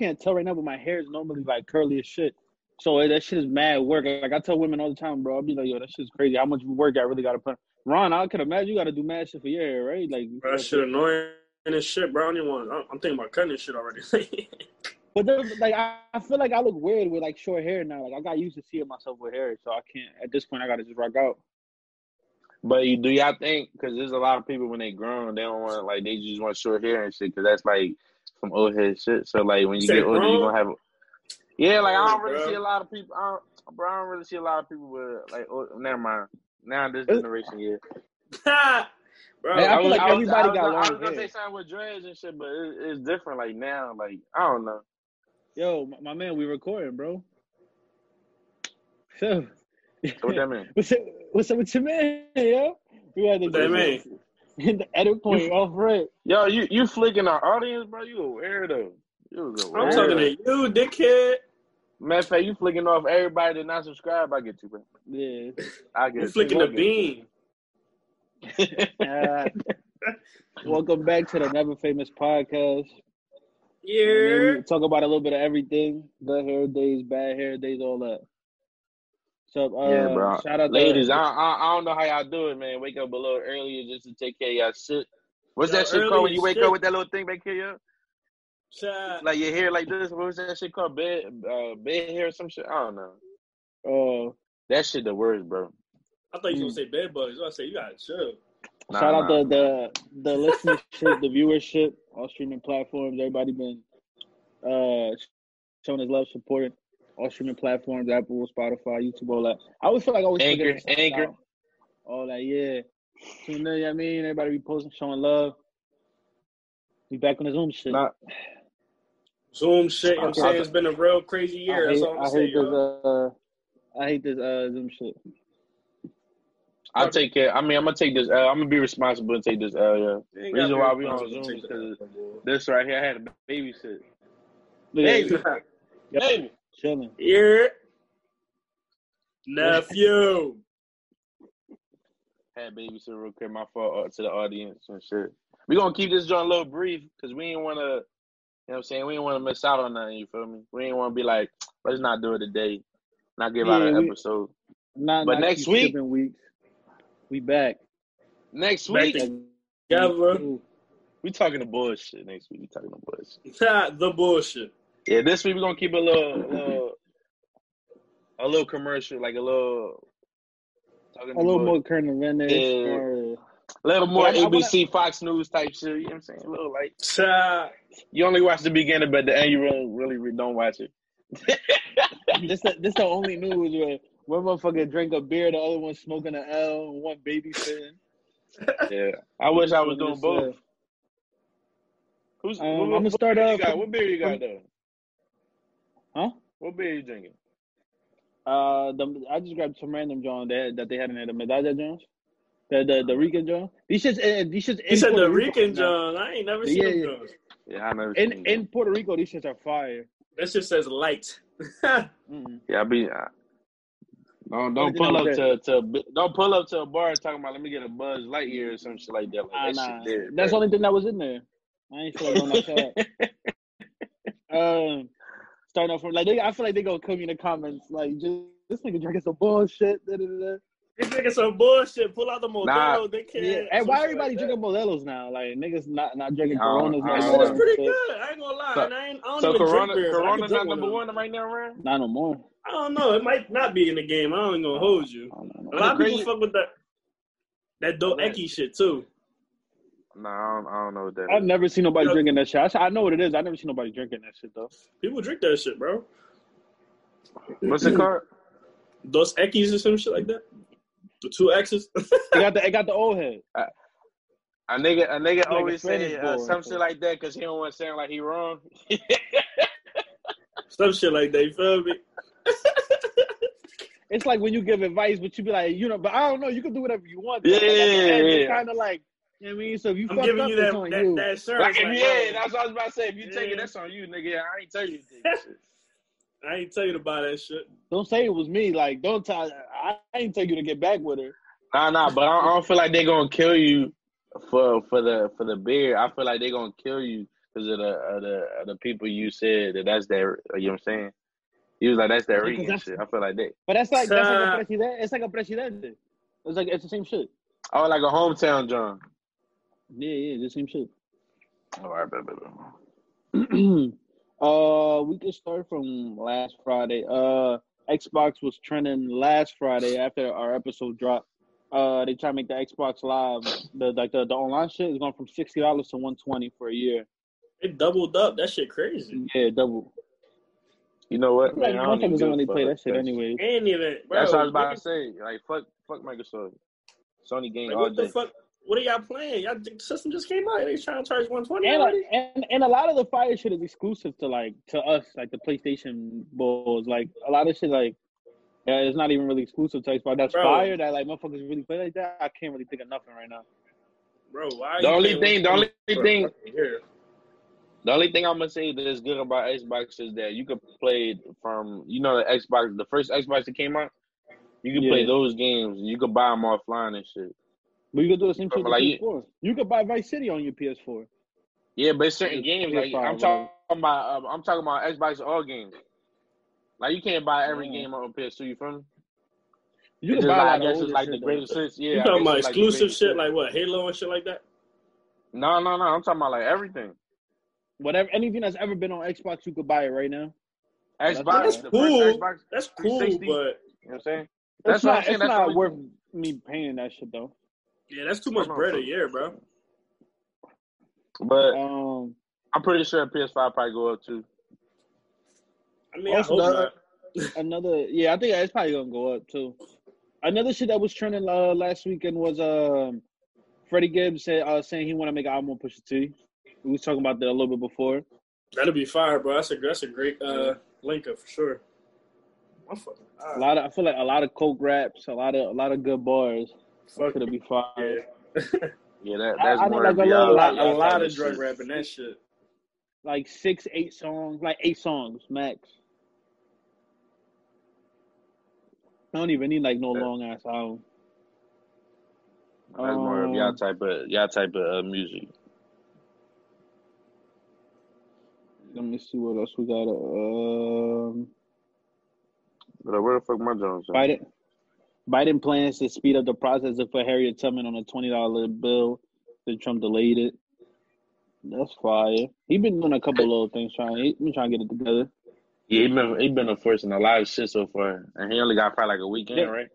can't tell right now, but my hair is normally like curly as shit. So eh, that shit is mad work. Like I tell women all the time, bro. I'll be like, yo, that shit's crazy. How much work I really got to put. Ron, I could imagine you got to do mad shit for your hair, right? Like Bro, that shit annoying as shit, bro. I don't even want. I'm- I'm thinking about cutting this shit already. But then, like I, I feel like I look weird with like short hair now. Like I got used to seeing myself with hair, so I can't. At this point, I gotta just rock out. But you, do y'all think? Because there's a lot of people when they grown, they don't want like they just want short hair and shit. Because that's like some old head shit. So like when you Say get older, you grown? gonna have. Yeah, like I don't really bro. see a lot of people. I don't, bro, I don't really see a lot of people with like. Oh, never mind. Now this generation, yeah. bro, Hey, I was- feel like was- everybody I was, got I was long gonna hair. say something with dreads and shit, but it, it's different. Like now, like I don't know. Yo, my, my man, we recording, bro. So, So what that mean? what's up? What's up with your man, yo? We had to What that mean? the edit point off right. Yo, you you flicking our audience, bro? You a weirdo. You was a I'm talking to you, dickhead. Matter of fact, you flicking off everybody that not subscribe. I get you, bro. Yeah. I get You you. flicking the get beam. Uh, welcome back to the Never Famous podcast. Yeah. Talk about a little bit of everything: good hair days, bad hair days, all that. So, uh, yeah, bro. Shout out, Ladies, to, I, I I don't know how y'all do it, man. Wake up a little earlier just to take care of y'all shit. What's Yo, that shit called when you wake shit. up with that little thing back here? Shot. Like your hair like this. What was that shit called? Bed uh, bed hair or some shit? I don't know. uh, That shit the worst, bro. I thought you was gonna say bed bugs. I was gonna say you gotta chill. Nah, shout out nah. the the the listenership, the viewership, all streaming platforms. Everybody been uh showing his love, supporting all streaming platforms, Apple, Spotify, YouTube, all that. I always feel like I always forget Anchor, Anchor. out. All that, yeah. So, you know what I mean? Everybody be posting, showing love. We back on the Zoom shit. Nah, Zoom shit. You know what I'm Okay. saying it's been a real crazy year. I That's hate, all I'm I gonna say, hate this. Uh, I hate this uh, Zoom shit. I'll take care. I mean, I'm gonna take this. I'm gonna be responsible and take this L. Yeah. Reason why we on responsible Zoom is because this right here I had to babysit. Look Baby, baby. Chilling. Yeah. Nephew. Had babysit real quick. My fault uh, to the audience and shit. We gonna keep this joint a little brief because we ain't wanna. You know what I'm saying? We ain't want to miss out on nothing, you feel me? We ain't want to be like, let's not do it today, not give out Yeah, an we- episode. Not, But not next keep week- weeks. We back. Next week, to- Yeah, bro. We talking the bullshit. Next week, we talking the bullshit. the bullshit. Yeah, this week we're gonna keep a little, little a little commercial, like a little talking A little bull- more current event Yeah. or a little more But I- I wanna- ABC, Fox News type shit. You know what I'm saying? A little like Shot. you only watch the beginning, but the end you really, really, really don't watch it. this the, this the only news where one motherfucker drink a beer, the other one smoking an L, and one babysitting. Yeah, I wish I was doing both. uh, Who's? Um, what, I'ma what start beer you off- got? What beer you got though? Huh? What beer you drinking? Uh, the, I just grabbed some random John that that they had in there, the Medalla Jones, the the the Rican John. These shits, uh, these shits. He in said Puerto the Rico Rican right now. John. I ain't never Yeah, seen them yeah. Johns. Yeah, I never. In seen in that. Puerto Rico, these shits are fire. That shit says light. Mm-mm. Yeah, I be. I, don't don't pull up there? to to don't pull up to a bar talking about let me get a Buzz Lightyear or some shit like that. Like, Nah, that nah. shit dead, That's the only thing that was in there. I ain't feel like going outside. um, starting off from like they, I feel like they gonna come in the comments like just this nigga drinking some bullshit. Da, da, da, da. This nigga some bullshit. Pull out the Modelo. Nah. They can't. Yeah, and why everybody like drinking Modelo's now? Like niggas not not drinking I don't- Coronas. I no That shit is pretty shit. good. I ain't gonna lie. So- and I, ain't, I don't So even Corona, drink beer. but I Corona not number one. one right now, man. Not no more. I don't know. It might not be in the game. I don't even gonna hold you. I don't know. A lot of people fuck with that that Dos Right. Shit too. Nah, I don't, I don't know what that I've is. never seen nobody Yo. drinking that shit. I know what it is. I never seen nobody drinking that shit though. People drink that shit, bro. What's it called? Dos Equis or some shit like that. The two X's. It got the it got the old head. A nigga, a nigga a always Spanish say uh, some shit like that because he don't want to sound like he wrong. some shit like that. You feel me? It's like when you give advice, but you be like, you know, but I don't know. You can do whatever you want. Yeah, Like, at the end, yeah. It's kind of like, you know what I mean. So if you I'm fucked giving up, you it's that on that, you. that assurance. like, like, yeah, yo, that's what I was about to say. If you take it, that's on you, nigga. I ain't tell you. to take that shit. I ain't tell you to buy that shit. Don't say it was me. Like, don't tell. I ain't tell you to get back with her. Nah, nah, but I don't, I don't feel like they're gonna kill you for for the for the beer. I feel like they're gonna kill you because of the of the of the people you said that that's their. You know what I'm saying? He was like that's their Yeah, 'cause that's- shit. I feel like that. But that's like that's like a president. It's like a presidente. It's like it's the same shit. Oh, like a hometown John. Yeah, yeah, the same shit. All right, bet, bet, bet. uh, we can start from last Friday. Uh, Xbox was trending last Friday after our episode dropped. Uh, they try to make the Xbox Live the like the, the online shit is going from sixty dollars to one twenty for a year. It doubled up. That shit crazy. Yeah, double. You know what, Like man? I don't even motherfuckers give don't a really play that shit anyway. Ain't even. Bro, That's what I was about niggas- to say. Like fuck, fuck Microsoft. Sony game Like, all what the day. fuck? What are y'all playing? Y'all the system just came out. They trying to charge one twenty And, already. and and a lot of the fire shit is exclusive to like to us, like the PlayStation balls. Like a lot of shit, like yeah, it's not even really exclusive to Xbox. That's Bro. fire that like motherfuckers really play like that. I can't really think of nothing right now. Bro, why? The only thing- the only for thing- The only thing I'm gonna say that is good about Xbox is that you could play it from you know the Xbox, the first Xbox that came out. You can play those games. You can buy them offline and shit. But you could do the same shit with Like, PS4. You could buy Vice City on your PS4. Yeah, but it's certain Yeah, games like I'm talking about. Um, I'm talking about Xbox all games. Like you can't buy every Yeah. game on PS2. You feel me? You It's could just buy like, I guess it's like the greatest hits. Yeah, You I talking about it's like the exclusive shit like what? Halo and shit like that? No, no, no. I'm talking about like everything. Whatever, anything that's ever been on Xbox, you could buy it right now. Xbox, That's the cool. Xbox. That's cool, but You know what I'm saying? It's That's what I'm not. saying. It's That's not the worth me paying that shit though. Yeah, that's too much bread a year, bro. But Um, I'm pretty sure PS5 probably go up too. I mean, Also, I hope that- not. another, yeah, I think it's probably gonna go up too. Another shit that was trending uh, last weekend was um, Freddie Gibbs said uh, saying he want to make an album with Pusha T. We was talking about that a little bit before. That'll be fire, bro. That's a that's a great uh, link up for sure. I'm fucking. A lot of, I feel like a lot of coke raps, a lot of, a lot of good bars. Fuck Could be fire. yeah. Yeah, that that's I need more like of a a little- y'all- lot, a lot type of drug shit. rapping that shit. Like six, eight songs, like eight songs max. I don't even need like no Yeah. long ass album. That's more of y'all Um, type of y'all type of uh, music. Let me see what else we got. Um, But uh, where the fuck my Jones? at? Biden, Biden plans to speed up the process for Harriet Tubman on a twenty dollar bill. Then Trump delayed it. That's fire. He been doing a couple little things trying. He been trying to get it together. Yeah, he been he been enforcing a lot of shit so far, and he only got probably like a weekend, Yeah. right?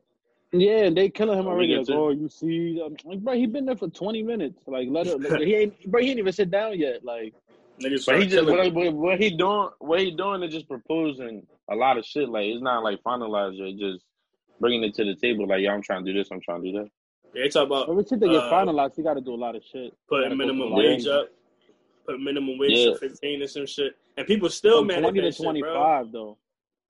Yeah, and they killing him already. weekend Like, oh, you see, um, like, bro, he been there for twenty minutes. Like, let it. Like, he ain't, bro, he ain't even sit down yet. Like, Niggas But he just what, what, what he doing what he doing is just proposing a lot of shit. Like it's not like finalized yet. Just bringing it to the table. Like, yeah, I'm trying to do this. I'm trying to do that. Yeah, they talk about every shit they get Uh, finalized, You got to do a lot of shit. Gotta putting go minimum through a lot of wage up, put minimum wage Yeah. to fifteen and some shit, and people still From mad at twenty to that shit, bro. though.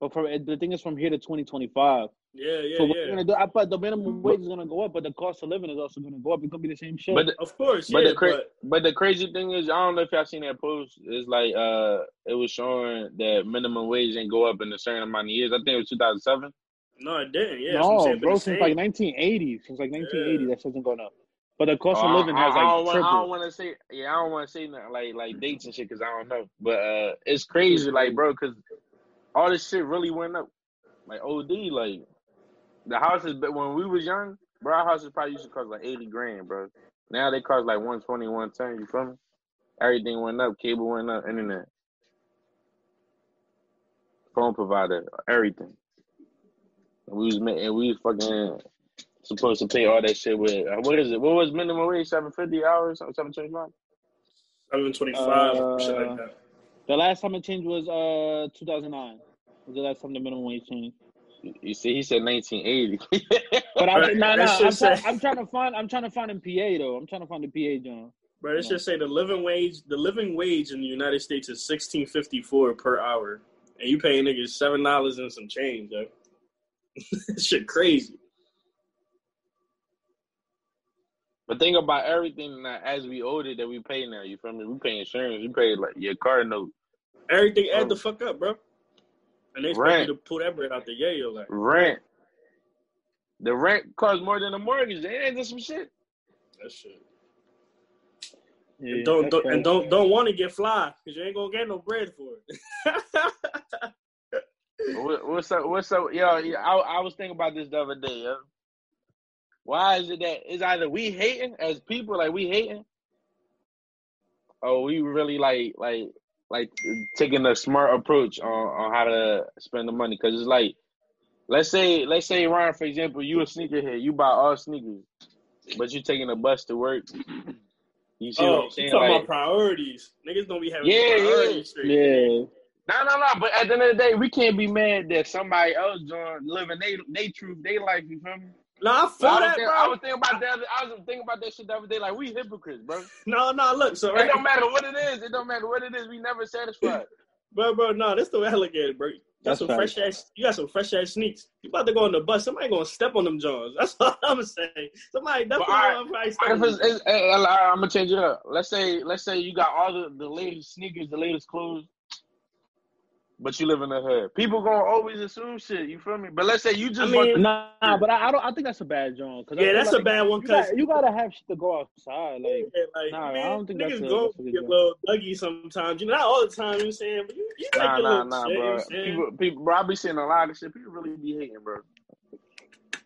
But from the thing is, from here to twenty twenty five. Yeah, yeah, so what yeah. they're gonna do? I thought the minimum wage is gonna go up, but the cost of living is also gonna go up. It's gonna be the same shit. But the, Of course, but yeah, the cra- but but the crazy thing is, I don't know if y'all seen that post. It's like uh, it was showing that minimum wage didn't go up in a certain amount of years. I think it was 2007. No, it didn't. Yeah, that's what I'm no, bro, but since like nineteen eighty, since like nineteen eighty, Yeah. that shit's been going up. But the cost Oh, of living I, has I, I don't like want. I don't want to say. Yeah, I don't want to say nothing like like dates and shit because I don't know. But uh, it's crazy, like bro, because all this shit really went up, like OD. Like the houses, but when we was young, bro, our houses probably used to cost like eighty grand, bro. Now they cost like 120, 110, You feel me? Everything went up. Cable went up. Internet, phone provider, everything. And we was ma- and we was fucking supposed to pay all that shit with uh, what is it? What was minimum wage? Seven fifty hours? Seven twenty five? Seven twenty five, Uh, shit like that. The last time it changed was uh 2009. Was the last time the minimum wage changed? You see, he said nineteen eighty. But I, right, no, no, I'm, shit try, say- I'm trying to find I'm trying to find in PA though. I'm trying to find the PA John. But let's just say the living wage, the living wage in the United States is sixteen fifty four per hour, and you paying niggas seven dollars and some change, yo. shit crazy. but think about everything that as we older that we pay now. You feel me? We pay insurance. We pay like your car note, Everything add the fuck up, bro. And they expect Rent. you to pull that bread out the yayo, like rent. The rent costs more than the mortgage. They ain't that just some shit? that shit. Yeah, and don't, don't and don't don't want to get fly because you ain't gonna get no bread for it. What, what's up? What's up? Yo, I, I was thinking about this the other day. Yo. Why is it that it's either we hating as people, like we hating, or we really like like like taking a smart approach on, on how to spend the money? Because it's like, let's say let's say Ryan, for example, you a sneakerhead, you buy all sneakers, but you're taking a bus to work. You see what oh, I'm saying? talking Like, about priorities? Niggas don't be having Yeah, priorities yeah. straight. Yeah, No, no, no. But at the end of the day, we can't be mad that somebody else doing living they they truth, they life. You feel me? No, I So feel I, was that, think, bro. I was thinking about that. I was thinking about that shit the other day. Like we hypocrites, bro. No, no, look, so It don't matter what it is. It don't matter what it is. We never satisfied. bro, bro, no, this the way I look at it, bro. You got That's some facts. fresh ass, you got some fresh ass sneaks. You about to go on the bus, somebody gonna step on them Johns. That's all I'm saying. Somebody definitely all right, gonna probably step If on it's, it's, I'm gonna change it up. Let's say let's say you got all the, the latest sneakers, the latest clothes, but you live in the hood. People gonna always assume shit. You feel me? But let's say you just I mean, nah, but I, I don't. I think that's a bad joint. Cause Yeah, feel that's a bad one You, because got, you gotta have shit to go outside. Like, Yeah, like, Nah, I don't think that's niggas a- go that's a good get a joke. little buggy sometimes. You know, not all the time, you know what I'm saying? But you, you like nah your nah little nah, shit, you know bro. what I'm saying? People people, bro. I be seeing a lot of shit. People really be hating, bro.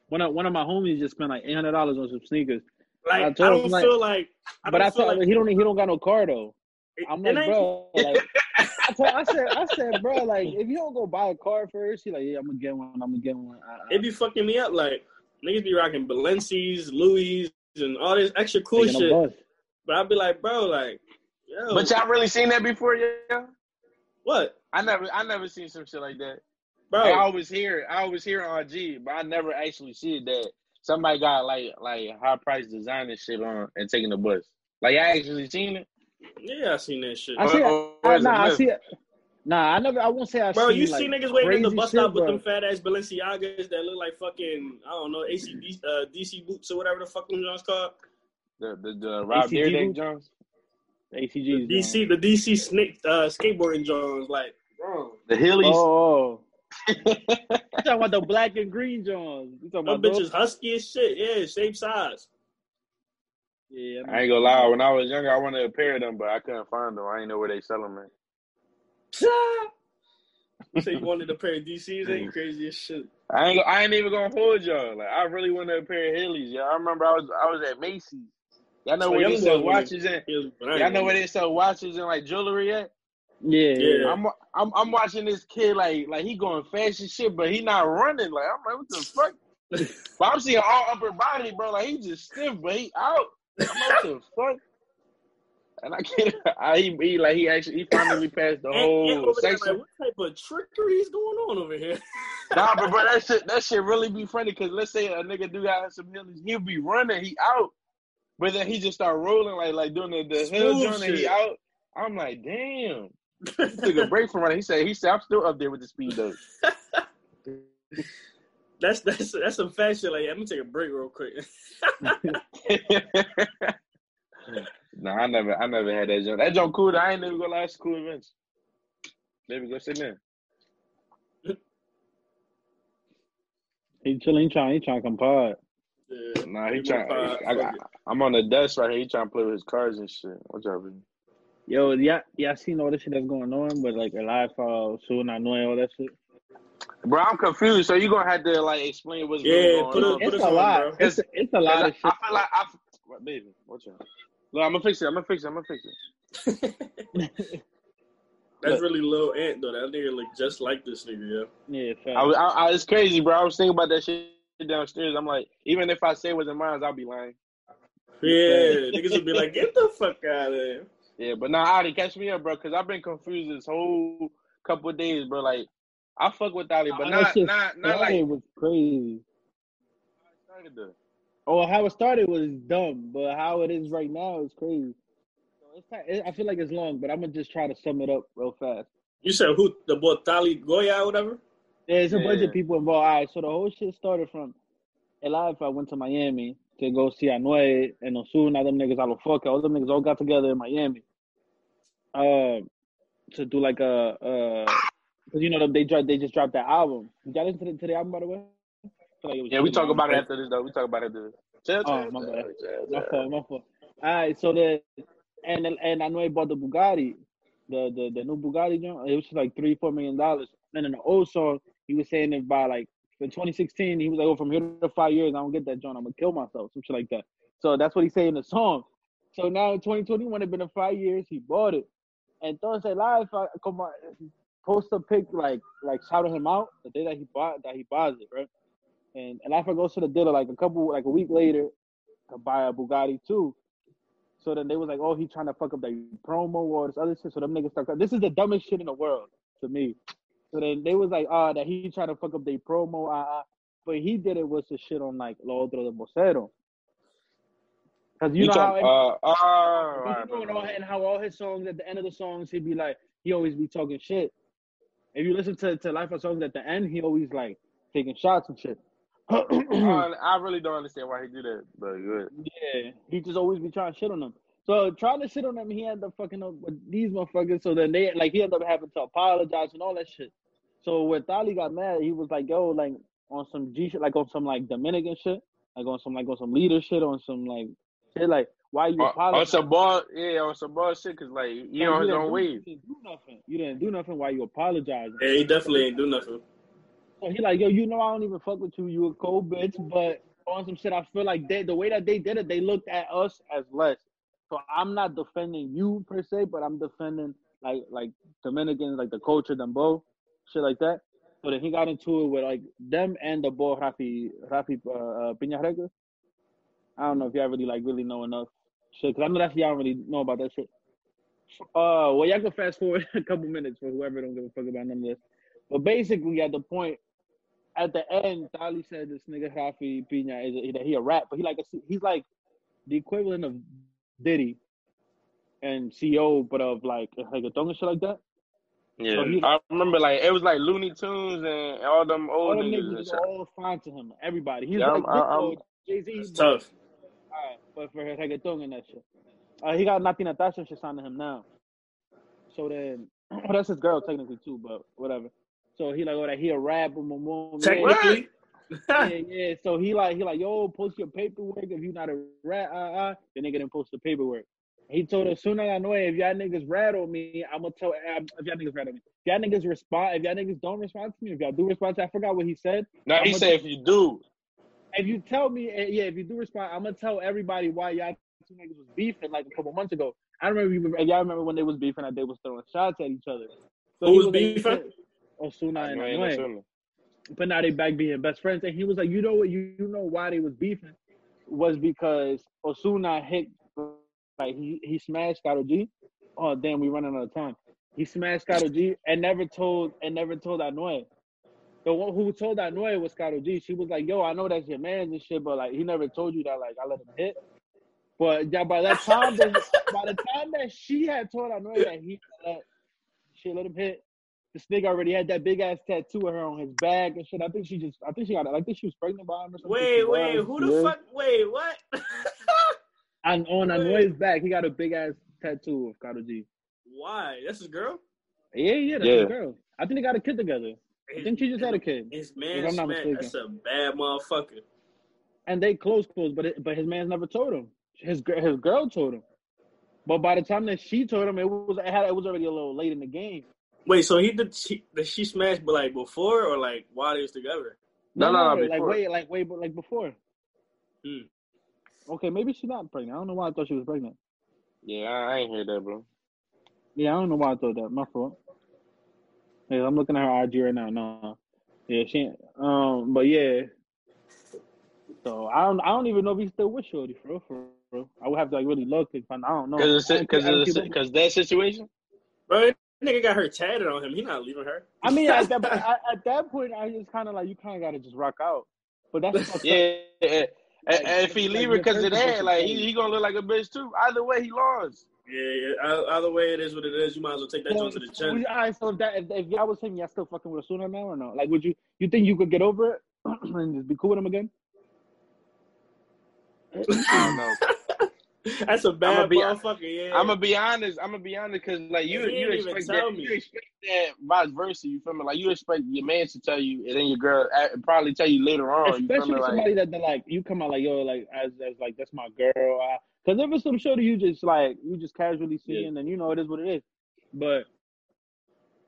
one of one of my homies just spent like eight hundred dollars on some sneakers. I Like, I, told him, don't like- feel like, I but don't I feel said like he don't he don't got no car though. It- I'm like, bro, like I, told, I said, I said, bro, like if you don't go buy a car first, he like, yeah, I'm gonna get one. I'm gonna get one. I, I, it be fucking me up. Like, niggas be rocking Balenci's, Louis, and all this extra cool taking shit. But I'd be like, bro, like, yo, But y'all really seen that before, yeah? what? I never I never seen some shit like that. Bro, I always hear I always hear on G, but I never actually see that somebody got like like high price designer shit on and taking the bus. Like I actually seen it. Yeah, I seen that shit. I see it. Or- or I, nah, I see it. Nah, I never. I won't say I. Bro, seen, you like, see niggas waiting in the bus shit, stop with them fat ass Balenciagas that look like fucking, I don't know, AC, uh, DC boots or whatever the fuck them Jones called. The the, the Rob ACG Deerdeck boots? Jones. ACGs. DC, the DC snake, uh, skateboarding Jones, like, bro, The Heelys. Oh, oh. you talking about the black and green Johns? You talking about those? bitches husky as shit. Yeah, same size. Yeah, I ain't gonna lie, when I was younger I wanted a pair of them, but I couldn't find them. I ain't know where they sell them at. you say you wanted a pair of DCs? Ain't crazy as shit? I ain't I ain't even gonna hold y'all. Like I really wanted a pair of Heelys, y'all. I remember I was I was at Macy's. Y'all know So where they sell watches and He was- but I y'all know where they sell watches and like jewelry at? Yeah, yeah. Yeah. I'm I'm I'm watching this kid like like he going fast as shit, but he not running. Like I'm like, what the fuck? but I'm seeing all upper body, bro. Like he just stiff, but he out. I'm what the fuck? And I can't. I, he, he like he actually he finally passed the And- and whole there, section. like, what type of trickery is going on over here? Nah, but bro, that shit that shit really be funny because let's say a nigga do got some Heelys, he'll be running, he out, but then he just start rolling like like doing the, the hill joint and he out. I'm like, damn. He took a break from running. He said he said I'm still up there with the speed though. That's that's that's some fat shit. Like, yeah, let me take a break real quick. nah, I never I never had that joint. That joint cool. I ain't never go last cool events. Maybe go sit there. He chilling. He trying. He trying to compare. yeah. Nah, he Give trying. five, I, got, I, I'm on the desk right here. He trying to play with his cards and shit. What's up, man? Yo, yeah, yeah. I seen all this shit that's going on, but like a live file, soon I know all that shit. Bro, I'm confused. So you're gonna have to like explain what's Yeah, really going put on. it- It's us a on, lot. bro. It's it's a lot Cause of shit. I, I feel like I, what, baby, what's up? Look, I'm gonna fix it. I'm gonna fix it. I'm gonna fix it. That's really Lil Ant though. That nigga look just like this nigga, yeah. Yeah, fact. I, was- I, I, it's crazy, bro. I was thinking about that shit downstairs. I'm like, even if I say it wasn't mine, I'll be lying. Yeah, niggas would be like, get the fuck out of here. Yeah, but now, Ali, catch me up, bro, because I've been confused this whole couple of days, bro. Like, I fuck with Ali, but not, shit not, not started like. was crazy. started though. Oh, how it started was dumb, but how it is right now is crazy. So it's I feel like it's long, but I'm gonna just try to sum it up real fast. You said who? The boy Tali Goya or whatever? There's a bunch of people involved. All right, so the whole shit started from a Elias. I went to Miami to go see Anuel and Ozuna. Them niggas, Alofoca, all them niggas all got together in Miami. Uh, to do like a, uh, cause you know they dropped, they just dropped that album. Did y'all listen to the, to the album by the way? Like Yeah, we talk about it after this, though. We talk about it after this. Oh, my bad. My fault, my fault. All right, so the and and I know he bought the Bugatti, the the the new Bugatti. John. It was just like three four million dollars. And in the old song, he was saying it by like in 2016, he was like, "Oh, from here to five years, I don't get that John. I'm gonna kill myself, some shit like that." So that's what he say in the song. So now in 2021, it's been in five years, he bought it. And entonces live, come on, post a pic like like shouting him out the day that he bought that he buys it, right? And and Alfa goes to the dealer like a couple like a week later to buy a Bugatti too. So then they was like, oh, he trying to fuck up the promo or this other shit. So them niggas start. This is the dumbest shit in the world to me. So then they was like, ah, that he trying to fuck up the promo, ah, ah. But he did it with the shit on like Lo Otro de Vocero. Cause you, You know talk, how uh, oh, Cause you know, and how all his songs at the end of the songs he'd be like he always be talking shit. If you listen to to Life of songs at the end, he always like taking shots and shit. I really don't understand why he do that, but good. yeah, he just always be trying to shit on them. So trying to shit on them, he ended up fucking up with these motherfuckers. So then they like he ended up having to apologize and all that shit. So when Thali got mad, he was like, "Yo, like on some G shit, like on some like Dominican shit, like on some like on some leader shit, on some like shit, like why you On, on apologize? some ball, yeah, on some bullshit, cause like you Like, on his didn't own do- wave. You didn't do nothing. You didn't do nothing. Why you apologizing? Yeah, he definitely ain't do nothing. So he like, yo, you know I don't even fuck with you. You a cold bitch, but on some shit, I feel like they the way that they did it, they looked at us as less. So I'm not defending you per se, but I'm defending like like Dominicans, like the culture, them both, shit like that. So then he got into it with like them and the boy Rafi Rafi uh, uh, Piñareca. I don't know if y'all really like really know enough shit, cause I know that's y'all don't really know about that shit. Uh, well, y'all can fast forward a couple minutes for whoever don't give a fuck about none of this. But basically, at the point, at the end, Thali said this nigga Raphy Pina is a, that he a rap, but he like a, he's like the equivalent of Diddy and CEO, but of like like a thong and shit like that. Yeah, So he- I remember like it was like Looney Tunes and all them All old them niggas niggas and was shit. all fine to him. Everybody. He's Yeah, like I'm- I'm- Jay Z, tough. Alright, but for reggaeton and that shit. Uh, he got Natti Natasha shit signed to him now. So then, well, that's his girl technically too, but whatever. So he like, oh, that he a rap, boom, boom, boom. yeah. Technically, yeah, yeah. So he like he like, yo, post your paperwork. If you not a rat, uh, uh, the nigga didn't post the paperwork. He told us soon as I know it, if y'all niggas rattle me, I'm gonna tell um, if y'all niggas rattle me. If y'all niggas respond, if y'all niggas don't respond to me, if y'all do respond to, I forgot what he said. Now he I'ma- said if you do, If you tell me, eh, yeah, if you do respond, I'm gonna tell everybody why y'all two niggas was beefing like a couple months ago. I remember you, y'all remember when they was beefing that they was throwing shots at each other. So Who he was like- beefing? Ozuna and I ain't Anuel but now they back being best friends. And he was like, you know what, you, you know why they was beefing was because Ozuna hit like he he smashed Karol G. Oh damn, we running out of time. He smashed Karol G and never told and never told Anuel. The one who told that Anuel was Karol G. She was like, yo, I know that's your man and shit, but like he never told you that like I let him hit. But yeah, by that time, that, by the time that she had told Anuel that he let she let him hit, this nigga already had that big ass tattoo of her on his back and shit. I think she just, I think she got, I think she was pregnant by him or something. Wait, wait, was, who the is. fuck? Wait, what? And on Anuel's back, he got a big ass tattoo of Karol G. Why? That's his girl. Yeah, yeah, that's Yeah. his girl. I think they got a kid together. I think she just had a kid, His if man, I'm not smack- mistaken. that's a bad motherfucker. and they close, close. But it, but his man's never told him. His his girl told him. But by the time that she told him, it was it, had, it was already a little late in the game. Wait, so he did she, did she smash, but like before or like while they was together? No, no, no, like before. wait, like wait, but like before. Hmm. Okay, maybe she's not pregnant. I don't know why I thought she was pregnant. Yeah, I, I ain't hear that, bro. Yeah, I don't know why I thought that. My fault. Yeah, I'm looking at her IG right now. No, yeah, she. ain't- Um, but yeah. So I don't. I don't even know if he's still with Shorty for real. For real. I would have to like really look and find. I don't know. Because because keep- I don't keep looking. because that situation. Bro, nigga got her tatted on him. He not leaving her. I mean, at that, at, at that point, I just kind of like you kind of got to just rock out. But that's fucked. Yeah, and, Like, and if he leave your her because of friends that, like he, he gonna look like a bitch too. Either way, he lost. Yeah, yeah. Either way, it is what it is. You might as well take that So, joint to the so, chin. all right, so if that if, if y'all was saying y'all still fucking with Ozuna now or no? Like, would you you think you could get over it and just be cool with him again? I don't know. That's a bad be- motherfucker. Yeah. I'm gonna be honest. I'm gonna be honest because like you, you expect that. me. You expect that vice versa. You feel me? Like you expect your man to tell you, and then your girl uh, probably tell you later on. You feel Especially me? Like somebody that, that like you come out like yo like as as like that's my girl. I, Cause if it's some shit that you just like you just casually seeing, then you know it is what it is. But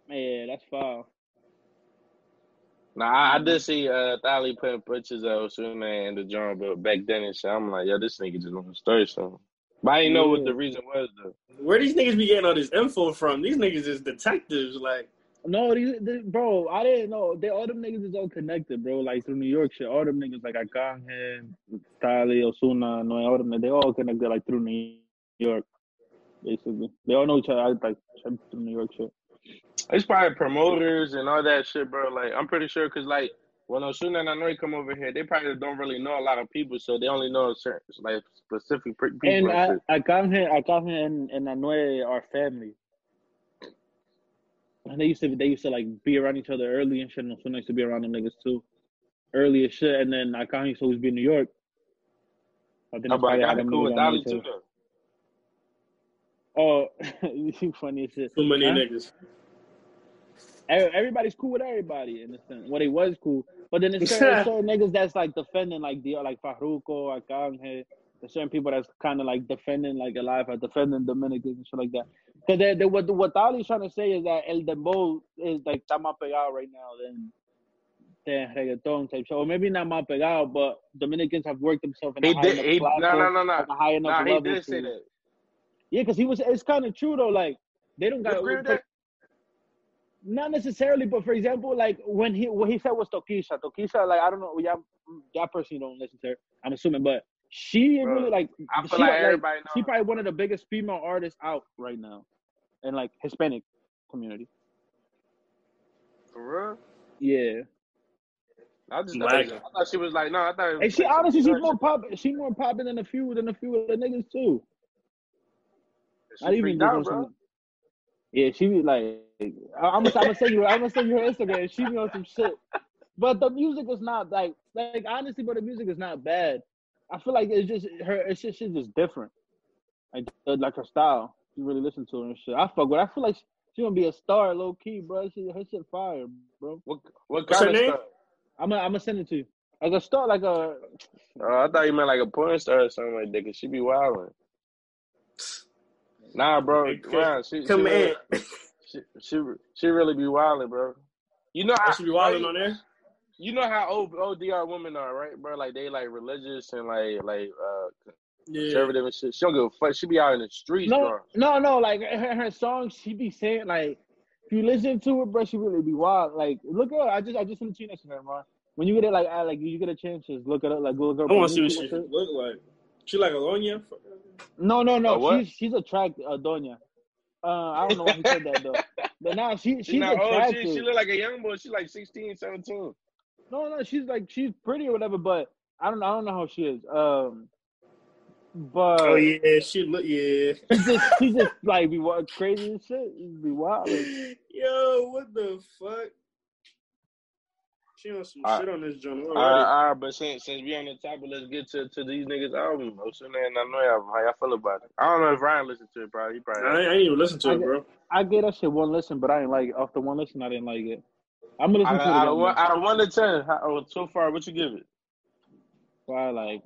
man, that's foul. Nah, I, I did see uh Thali putting pictures of Ozuna and the John, but back then and shit, I'm like, yo, this nigga just want to stir something. But I didn't know what the reason was though. Where these niggas be getting all this info from? These niggas is detectives. Like, No, these, these- bro, I didn't know. They all them niggas is all connected, bro. Like through New York shit. All them niggas like Arcangel, Tali, Ozuna, no, all them they all connected like through New York. Basically, they all know each other like through New York shit. It's probably promoters and all that shit, bro. Like I'm pretty sure because like when Ozuna and Anuel come over here, they probably don't really know a lot of people, so they only know certain like specific pe- people. And And I, shit. Arcangel, Arcangel and and Anuel are family. And they used to they used to like be around each other early and shit. And Ozuna used to be around them niggas too, early as shit. And then Arcangel used to always be in New York. I think Oh, that's but I got them cool with Dolly too though. Oh, you funny as shit. too many Huh? niggas. Every- Everybody's cool with everybody in the sense. Well, they was cool, but then there's certain, certain niggas that's like defending like the like Farruko, Arcangel. There's certain people that's kind of like defending like alive, or defending Dominicans and shit like that. Because they, they, what what Ali's trying to say is that el dembow is like está más pegado right now than than reggaeton type show. Or maybe not más pegado, but Dominicans have worked themselves in a He high did. enough He, no, platform, no, no, no. at high enough Nah, he level. did say that. Yeah, because he was. It's kind of true though. Like they don't got. Agree with that? Not necessarily, but for example, like when he what he said was Tokischa. Tokischa, like I don't know, y'all, y'all personally don't listen to her. I'm assuming, but she Bro, really like. I feel she, like everybody knows. she probably one of the biggest female artists out right now, in like Hispanic community. For real? Yeah, I just Black. I thought she was like, no, I thought. It was and she like, honestly she's she- more pop. She more popping than a few than a few of the niggas too. she Not even freaked just out, bro. Some- Yeah, she be like, I- I'm gonna, I'm gonna send you, I'm gonna send you her Instagram. She be on some shit, but the music was not like, like honestly, but the music is not bad. I feel like it's just her, it's just she's just different, like uh, like her style. You really listen to her and shit. I fuck with. her. I feel like she gonna be a star, low key, bro. She, her shit fire, bro. What what What's kind her of name? stuff? I'm gonna, I'm gonna send it to you. Like a star, like a. Oh, I thought you meant like a porn star or something like that. Cause she be wilding. Nah, bro. Come- Nah, she, Come she, really, in. she, she she really be wilding, bro. You know I how should be wilding right? on there. You know how old ODR women are, right, bro? Like they like religious and like like uh Yeah. conservative and shit. She don't give a fuck. She be out in the streets, No, bro. no, no. Like her, her songs, she be saying like, if you listen to it, bro, she really be wild. Like, look at her. I just, I just sent it to you next time, bro. When you get it, like, I, like you get a chance, just look at it, like, go look her. I want to see what she and look like. She like Alonia? No, no, no. what? she's she's attractive, uh, Donya. Uh, I don't know why he said that though. But now she She she's not old. attractive. She, she look like a young boy. She like 16, 17. No, no, she's like she's pretty or whatever. But I don't, I don't know how she is. Um, but Oh yeah, she look yeah. she just she just like be wild, crazy and shit. She be wild. Yo, what the fuck? She on some Uh, shit on this joint All already. right, all right, but since since we on the topic, let's get to, to these niggas album. Ozuna and I know album. How y'all feel about it? I don't know if Ryan listened to it. Probably, he probably. I, ain't- I ain't even listen to I it, get- bro. I gave that shit one listen, but I didn't like it. Off the one listen, I didn't like it. I'm gonna listen Out, to it out, of one, out of one to ten, how, oh, so far, what you give it? Probably like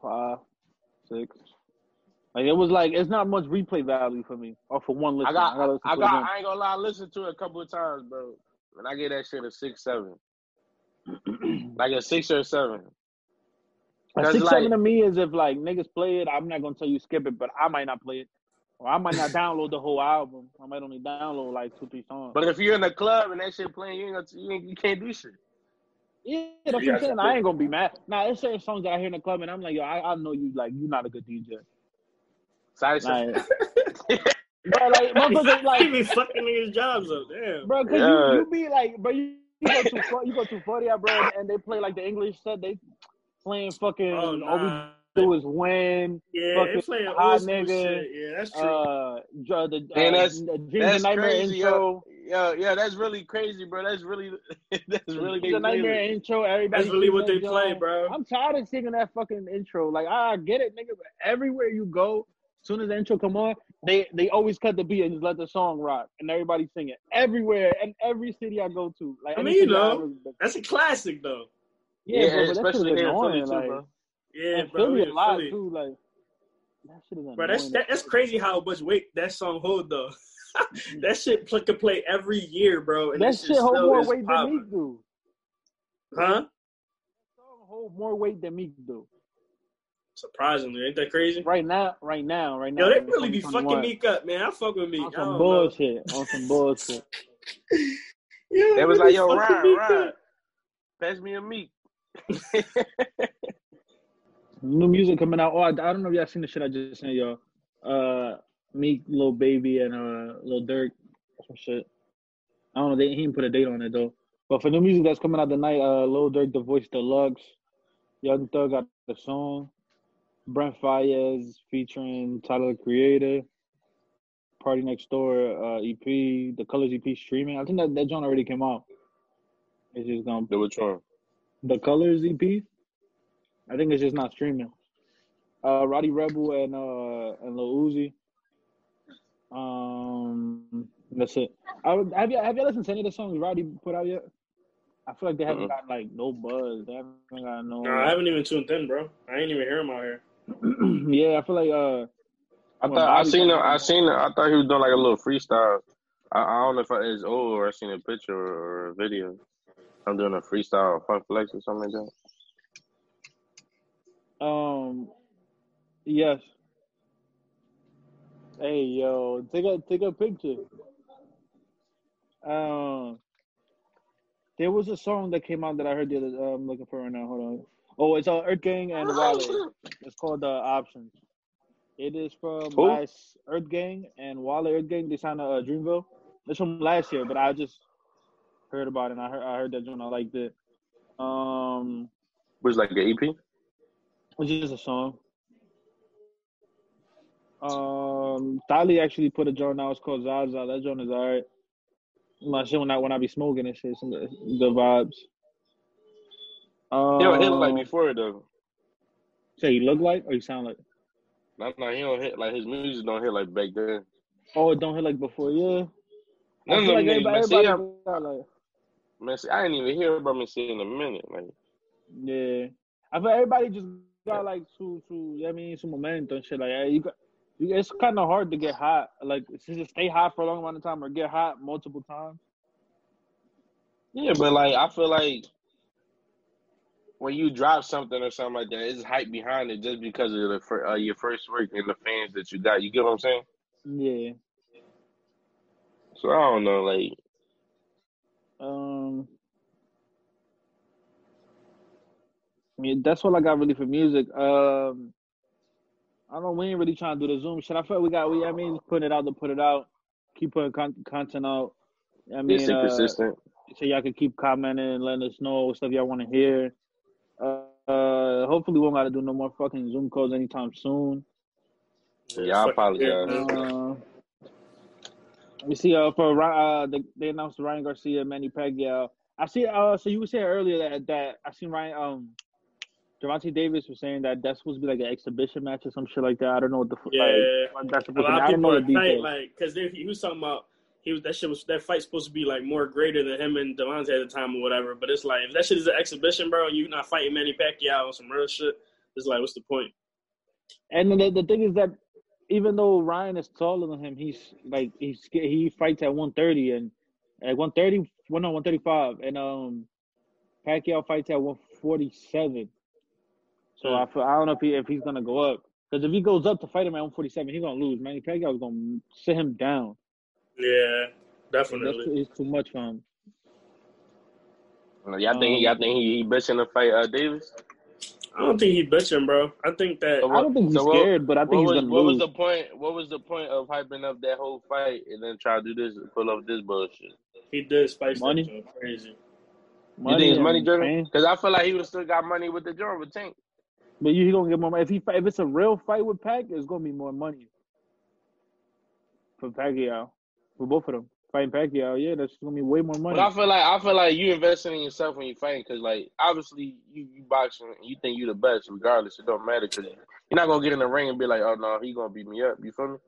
five, six. Like it was like it's not much replay value for me. Off of one listen, I got, gotta listen I got. I ain't gonna lie, I listened to it a couple of times, bro, and I gave that shit a six, seven, like a six or a seven. A Cause six like- seven to me is if like niggas play it, I'm not gonna tell you skip it, but I might not play it, or I might not download the whole album. I might only download like two, three songs. But if you're in the club and that shit playing, you ain't, gonna, you, ain't, you can't do shit. yeah, that's what I'm saying. I ain't gonna be mad. Now, there's certain songs that I hear in the club, and I'm like, yo, I, I know you like you're not a good DJ. Side Like, shit. bro, like motherfuckers he like, be fucking niggas' jobs up. Damn. bro, cause Yeah. you, you be like, bro, you, you go to Fo- you go to forty, bro, and they play like the English said They playing fucking. Oh, All we do is win. Yeah, fucking they playing hot old nigga, shit. Yeah, that's true. uh, dr- the, Man, uh, that's- the That's and Nightmare crazy, intro. yo. yo, yeah, that's really crazy, bro. That's really, that's really It's a nightmare music. intro. Everybody. That's really what singing they that play, bro. I'm tired of singing that fucking intro. Like I get it, nigga. But everywhere you go, as soon as the intro come on, they they always cut the beat and just let the song rock, and everybody sing it everywhere and every city I go to. Like I mean, you know, ever That's a classic though. yeah, Yeah, bro, but especially shit is here in Philly annoying. too, bro. Yeah, bro. Philly yeah, a lot Philly. too. Like that shit is. Bro, that's that, that's crazy how much weight that song hold though. that shit pl- could play every year, bro. And That shit hold more is weight than popping. Meek do. Huh? That song hold more weight than Meek do. Surprisingly, ain't that crazy? Right now, right now, right now. Yo, they really be fucking 2021. Meek up, man. I fuck with Meek. on some don't bullshit. On some bullshit. Know. Yeah, They was like, yo, fucking Ryan, Meek Ryan, up. pass me a meat. New music coming out. Oh, I, I don't know if y'all seen the shit I just sent y'all. Uh, Meek, Lil Baby, and uh, Lil Durk, some shit. I don't know. They he didn't put a date on it though. But for new music that's coming out tonight, uh, Lil Durk, The Voice Deluxe, Young Thug got the song, Brent Faiyaz featuring Tyler the Creator, PartyNextDoor uh, EP, The Colors EP streaming. I think that that joint already came out. It's just gonna The which one? the Colors EP. I think it's just not streaming. Uh, Roddy Rebel and uh and Lil Uzi. Um, that's it. I would, have you have you listened to any of the songs Roddy put out yet? I feel like they haven't Mm-mm. gotten like no buzz. They haven't got no. No, I haven't even tuned in, bro. I ain't even hear him out here. yeah, I feel like uh. I thought I seen him. I seen. Him, I thought he was doing like a little freestyle. I, I don't know if I, it's old or I seen a picture or a video. I'm doing a freestyle funk flex or something like that. Um, yes. Hey yo, take a take a picture. Um, there was a song that came out that I heard the other. Uh, I'm looking for right now. Hold on. Oh, it's uh, Earth Gang and Wale. It's called uh, Options. It is from Who? last Earth Gang and Wale Earth Gang. They signed to uh, Dreamville. It's from last year, but I just heard about it. and I heard I heard that joint. I liked it. Um, Was like an EP. it's just a song. Um, Dolly actually put a joint out. It's called Zaza. That joint is alright. My shit when I when I be smoking and shit, some good vibes. Um, He don't hit like before though. Say you look like or you sound like? No, no, he don't hit like his music don't hit like back then. Oh, it don't hit like before. Yeah. I of like everybody, man. See, everybody got like man, see, I didn't even hear about me in a minute. Like, yeah. I feel everybody just got like to to I mean some momentum and shit like that. You got. It's kind of hard to get hot, like to just stay hot for a long amount of time or get hot multiple times. yeah, but like I feel like when you drop something or something like that, it's hype behind it just because of the uh, your first work and the fans that you got. You get what I'm saying? Yeah. So I don't know, like Um, I mean, that's all I got really for music. Um, I don't know. We ain't really trying to do the Zoom shit. I feel like we got. We I mean, just putting it out to put it out. Keep putting con- content out. I mean, uh, persistent. so y'all can keep commenting and letting us know what stuff y'all want to hear. Uh, hopefully we won't got to do no more fucking Zoom calls anytime soon. Yeah, I apologize. Uh, we see uh for Ry- uh they, they announced Ryan Garcia, Manny Pacquiao. I see uh so you were saying earlier that that I seen Ryan um Gervonta Davis was saying that that's supposed to be like an exhibition match or some shit like that. I don't know what the f- Yeah. like what that's A supposed to be. lot I of don't know the details. like, cause they, he was talking about he was that shit was that fight's supposed to be like more greater than him and Gervonta at the time or whatever. But it's like if that shit is an exhibition, bro, you're not fighting Manny Pacquiao on some real shit, it's like what's the point? And the, the thing is that even though Ryan is taller than him, he's like he's he fights at 130 and at 130, well no 135, and um Pacquiao fights at 147. So Hmm. I feel, I don't know if he if he's gonna go up because if he goes up to fight him at 147, he's gonna lose. Manny Pacquiao's gonna sit him down. Yeah, definitely. too, it's too much for him. Y'all think y'all think he, he bitching to fight uh, Davis? I don't think he bitching, bro. I think that So I don't think he's so what- scared, but I What think he's was, gonna what was the point? What was the point of hyping up that whole fight and then try to do this, pull off this bullshit? he did spice Money? that joint crazy. you think it's money driven? fame. Because I feel like he would still got money with the joint with Tank. But you he gonna get more money if he if it's a real fight with Pac, it's gonna be more money for Pacquiao for both of them fighting Pacquiao. Oh, yeah, that's gonna be way more money. But I feel like I feel like you investing in yourself when you fighting because like obviously you you boxing you think you're the best regardless. It don't matter because you're not gonna get in the ring and be like, oh no, he gonna beat me up. You feel me?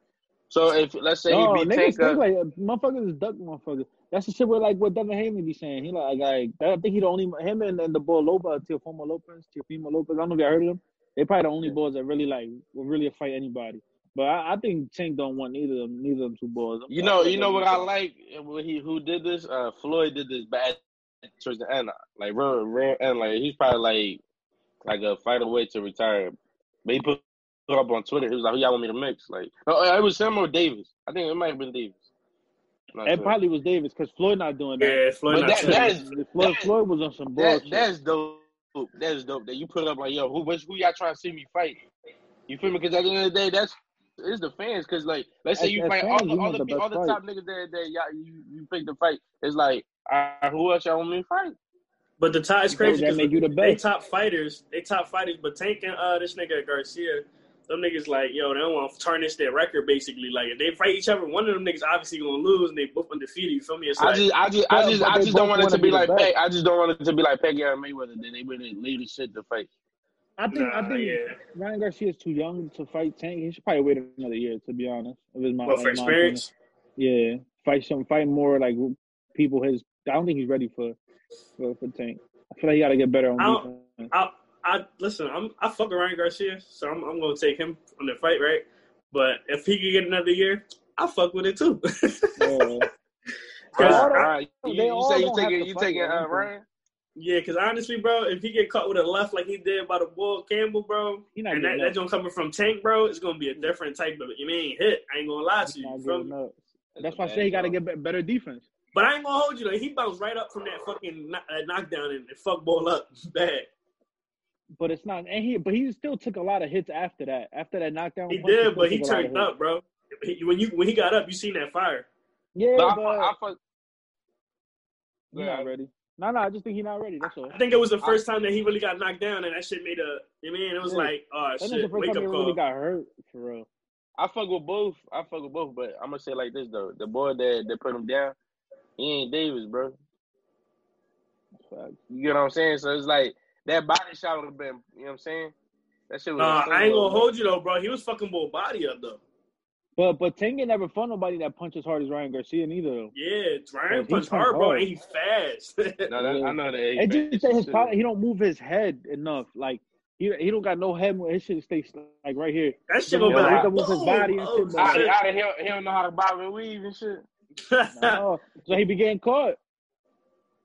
So if let's say no, he beat niggas Tank like uh, motherfuckers is duck motherfuckers. That's the shit where like what Devin Haney be saying. He like like I think he the only him and, and the boy Lopa, Teofimo Lopez, Teofimo Lopez. I don't know if y'all heard of them. They probably the only boys that really like will really fight anybody. But I, I think Tank don't want neither of them, neither of them two boys. you know, you know what I like. What he who did this? Uh, Floyd did this bad towards the end, like real, real end. Like he's probably like like a fight away to retire. But he put put up on Twitter. He was like, "Who y'all want me to mix?" Like, no, it was him or Davis. I think it might have been Davis. Not It sure. probably was Davis because Floyd not doing that. Yeah, Floyd But not that- saying that it. is- Floyd, that- Floyd was on some That, bullshit. that's dope. That's dope. That you put up like, yo, who which, who y'all trying to see me fight? You feel me? Because at the end of the day, that's it's the fans. Because like, let's say As- you as fight fans, all the we all the, the all best the fight. top niggas that that y'all you you pick to fight. It's like, uh, who else y'all want me to fight? But the tie is crazy that make you the best. they top fighters. They top fighters, but Tank and uh, this nigga Garcia, them niggas like yo, they don't want to tarnish their record. Basically, like if they fight each other, one of them niggas obviously gonna lose, and they both undefeated. You feel me? It's I like just I just I just I just don't want it to be be like best. Peg, I just don't want it to be like Peggy and Mayweather. Then they really leave the shit to fight. I think I think yeah. Ryan Garcia is too young to fight Tank. He should probably wait another year, to be honest. If it's my, what for my experience. opinion. Yeah, fight some, fight more like people. His, I don't think he's ready for for, for Tank. I feel like he got to get better on I defense. I I listen. I'm I fuck with Ryan Garcia, so I'm I'm gonna take him on the fight, right? But if he could get another year, I fuck with it too. Yeah. Cause all I- You, you say you gonna taking you fight taking uh. Ryan? Yeah, because honestly, bro, if he get caught with a left like he did by the Bull Campbell, bro, He not and that, getting that up. joint coming from Tank, bro, it's gonna be a different type of. You mean hit? I ain't gonna lie to you. not you feel getting me? up. That's why I say he got to get better defense. But I ain't gonna hold you. Like he bounced right up from that fucking uh, knockdown and, and fuck ball up bad. But it's not, and he, but he still took a lot of hits after that. After that knockdown, He punch, did, still but he took a lot of turned up, bro. He- when you when he got up, you seen that fire. Yeah, But I, but I, I fuck. he's not ready. No, no, I just think he's not ready. That's all. I think it was the first time that he really got knocked down, and that shit made a. You mean it was Yeah. like, oh That's the shit, first wake time up he call. really got hurt for real. I fuck with both. I fuck with both, but I'm gonna say like this though: the boy that that put him down, he ain't Davis, bro. You get what I'm saying? So it's like that body shot would have been. You know what I'm saying? That shit was. Nah, I ain't gonna hold you though, bro. He was fucking bull body up though. But but Tank never fought nobody that punches hard as Ryan Garcia neither. though. Yeah, Ryan He punched punched hard, bro, hard. and he fast. No, that, I know that. It just say his problem, he don't move his head enough. Like he he don't got no head. His shit stays like right here. that shit gonna be like, he move his oh, body and Oh, shit, Out of, out of here, he don't know how to bob and weave and shit. No, so he be getting caught.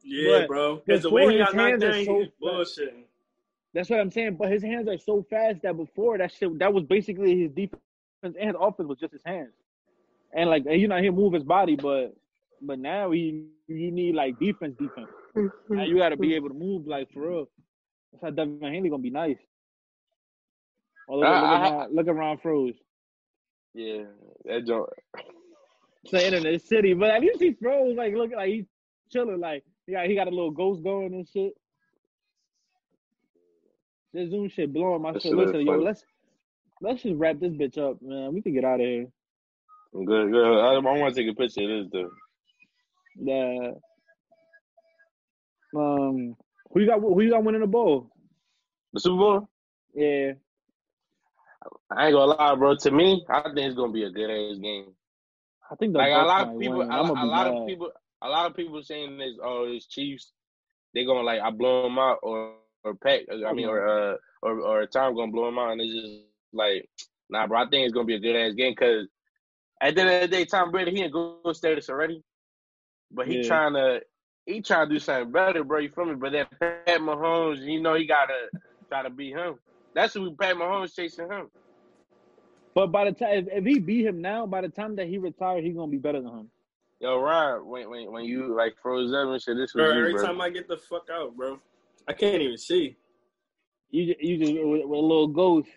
yeah, But bro. Because the way he his got knocked hands are down, so was fast. That's what I'm saying. But his hands are so fast that before that shit, that was basically his defense and his offense was just his hands. And like you know, he move his body, but but now he you need like defense, defense. Mm-hmm. Now you got to be able to move like for real. That's how Devin Haney gonna be nice. Oh, look, I- look, I- around, look around froze. Yeah, that joint. It's the internet city, but at least he froze. Like look, like he's chilling. Like he got he got a little ghost going and shit. This Zoom shit blowing my That shit. shit Listen, yo, funny. let's let's just wrap this bitch up, man. We can get out of here. Good, good. I, I want to take a picture of this though. The um, who you got? Who you got winning the bowl? The Super Bowl. Yeah, I ain't gonna lie, bro. To me, I think it's gonna be a good ass game. I think the Like a lot of people, a, a lot mad. of people, a lot of people saying this. Oh, it's Chiefs. They gonna like I blow them out, or or Pack. I mean, or uh, or or Tom gonna blow them out, and it's just like, nah, bro. I think it's gonna be a good ass game because at the end of the day, Tom Brady he in good status already, but he Yeah. trying to he trying to do something better, bro. You feel me? But then Pat Mahomes, you know, he gotta try to beat him. That's who Pat Mahomes chasing him. But by the time if, if he beat him now, by the time that he retired, he's gonna be better than him. Yo, Ryan, when when when you like froze up and shit, this was Bro, you, every bro. time I get the fuck out, bro, I can't even see. You ju- you just with, with a little ghost.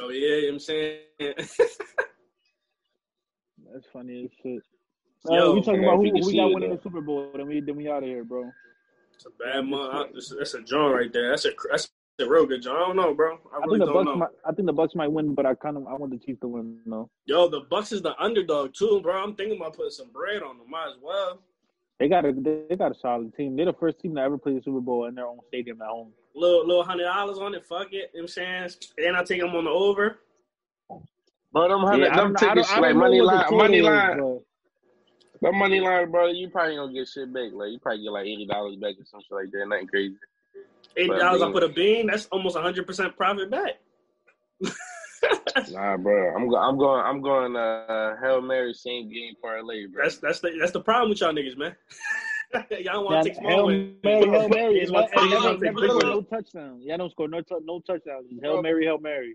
Oh yeah, you know I'm saying. That's funny as shit. Yo, uh, we talking about who, we got winning though. the Super Bowl. Then we then we out of here, bro. It's a bad month. That's, a joint right there. That's a that's a real good job. I don't know, bro. I I think the don't Bucs know. might. I think the Bucs might win, but I kind of I want the Chiefs to win. though. Yo, the Bucs is the underdog too, bro. I'm thinking about putting some bread on them. Might as well. they got a they got a solid team. They're the first team to ever play the Super Bowl in their own stadium at home. Little little hundred dollars on it. Fuck it. You know what I'm saying? And I take them on the over. Bro, them hundred, Yeah, them tickets, like money line, money is, line, but- that money line, bro. You probably gonna get shit back. Like you probably get like eighty dollars back or something like that. Nothing crazy. Eight But, dollars. I put a bean. That's almost hundred percent profit back. Nah, bro. I'm go- I'm going. I'm going. Uh, Hail Mary same game parlay, bro. That's that's the that's the problem with y'all niggas, man. y'all want to take small Hail. Mary, Hail Mary, Niggas and wanna never, take- never, wanna take never big score wins. no touchdown. Yeah, don't score no tou- no touchdowns. Hail Mary, Hail Mary.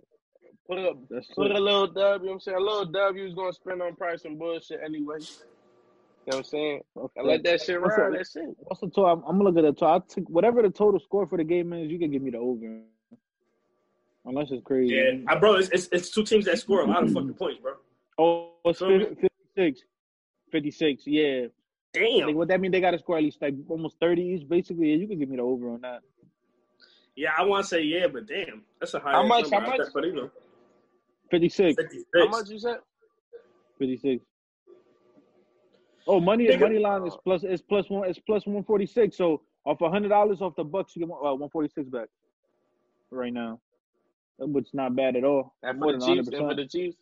Put up, That's put it. a little W. You know what I'm saying a little W is gonna spend on price and bullshit anyway. You know what I'm saying? I let that shit ride. That's it. What's the total? I'm, I'm gonna look at the total. I took whatever the total score for the game is. You can give me the over, unless it's crazy. Yeah, I, bro, it's, it's it's two teams that score a lot of fucking points, bro. Oh, it's Feel me? 56. 56, yeah. Damn. Like, what that mean? They got to score at least like almost 30 each. Basically, yeah, you can give me the over on that. Yeah, I want to say yeah, but damn, that's a high. How much- Number. how much? But you 56. 56. How much you said? 56. Oh, money Nigga. money line is plus it's plus one it's plus 146. So off a hundred dollars off the bucks, you get uh, 146 back right now, which is not bad at all. And More for the than Chiefs, and for the Chiefs.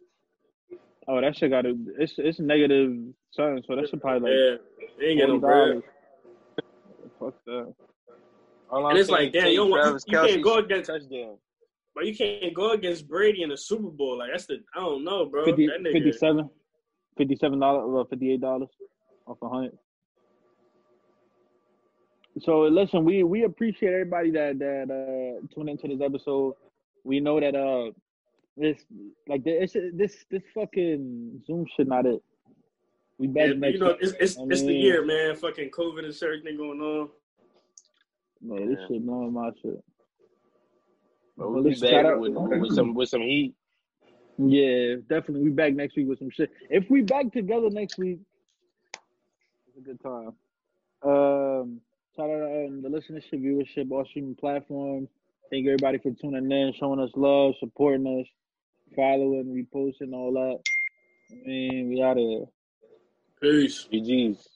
Oh, that shit got a it's it's negative something. So that should probably like yeah, ain't get no bread. dollars. Fuck that. All And I'm it's like, is damn, take you don't want- Travis you can't go against- touchdown. But you can't go against Brady in the Super Bowl. Like that's the I don't know, bro. 50, that nigga. 57 57 dollars well 58 dollars off a hundred so listen we we appreciate everybody that that uh tuned into this episode we know that uh this like this this this fucking zoom shit not it we back Yeah, next you know, week. it's it's, I it's the year, man. Fucking COVID and everything going on. Man, this shit no my shit But Well, we'll be back with, with some with some heat. Yeah, definitely. We back next week with some shit. If we back together next week, it's a good time. Um, shout out um, the listenership, viewership, all streaming platforms. Thank everybody for tuning in, showing us love, supporting us, following, reposting, all that. I mean, we out of here. Peace. GG's.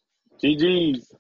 GG's.